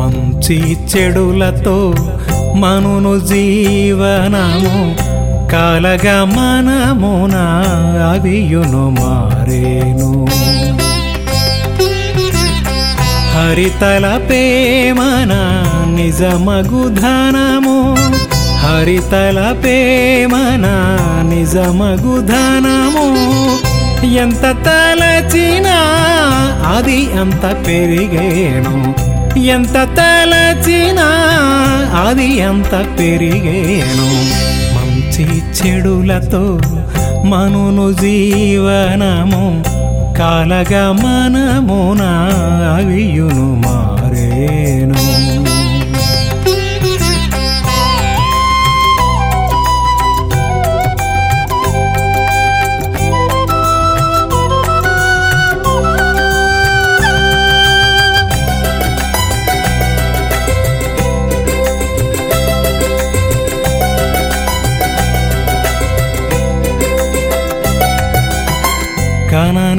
మంచి చెడులతో మనును జీవనము కాలగమనమున అవియును మారేను. హరితల ప్రేమన నిజమగు ధనము. హరితల ప్రేమన నిజమగు ధనము. ఎంత తలచినా అది అంత పెరిగేను. ఎంత తలచినా అది అంత పెరిగేను. మంచి చెడులతో మనును జీవనము కాలగా కాలగమనమున అవియును మారేను.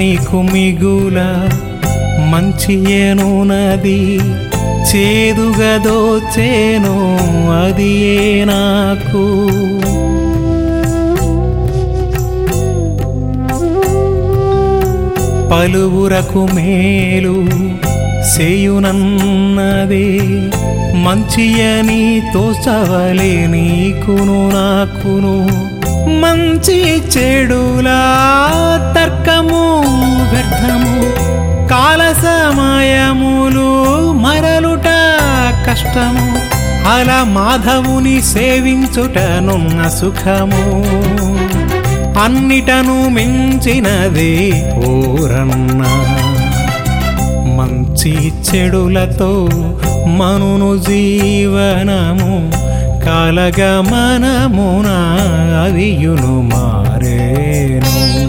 నీకు మిగుల మంచి ఏనునది చేదుగా దోచేను అది ఏ నాకు? పలువురకు మేలు సేయునన్నది మంచి అని తోచవలే నీకును నాకును. మంచి చెడులా కష్టము అలా మాధవుని సేవించుటనున్న సుఖము. అన్నిటను మించినదే ఓరన్న. మంచి చెడులతో మనును జీవనము కలగమనమునా అవియును మారేను.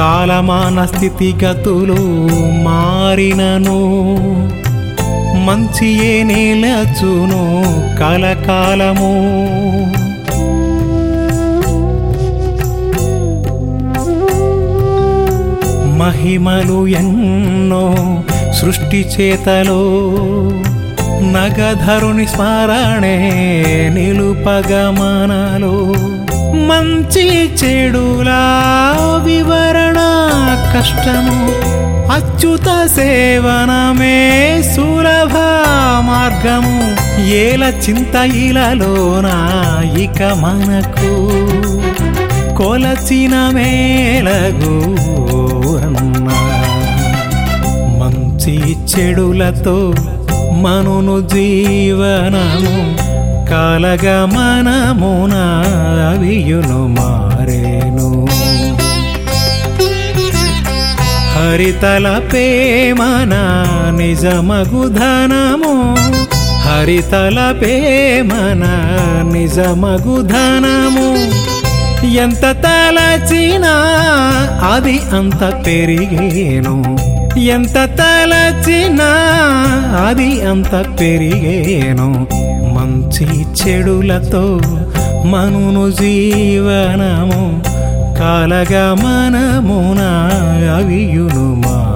కాలమాన స్థితిగతులు మారినను. మంచియే నిలచును కలకాలము. మహిమలు ఎన్నో సృష్టి చేతలో నగధరుని స్మరణే నిలుపగమనలో మంచి చెడులా వివరణ కష్టము అచ్యుత సేవనమే సులభ మార్గము. ఏల చింత ఇలలోనా ఇక మనకు కొలచిన మేలగు మంచి చెడులతో మనును జీవనము కాలగమనమున అవియును మారేను. హరితల ప్రేమన నిజమగు ధనము. హరితల ప్రేమన నిజమగు ధనము. ఎంత తలచినా అది అంత పెరిగేను. ఎంత తలచినా అది అంత పెరిగేను. మంచి చెడులతో మనును జీవనము కాలగమనమున అవియును మా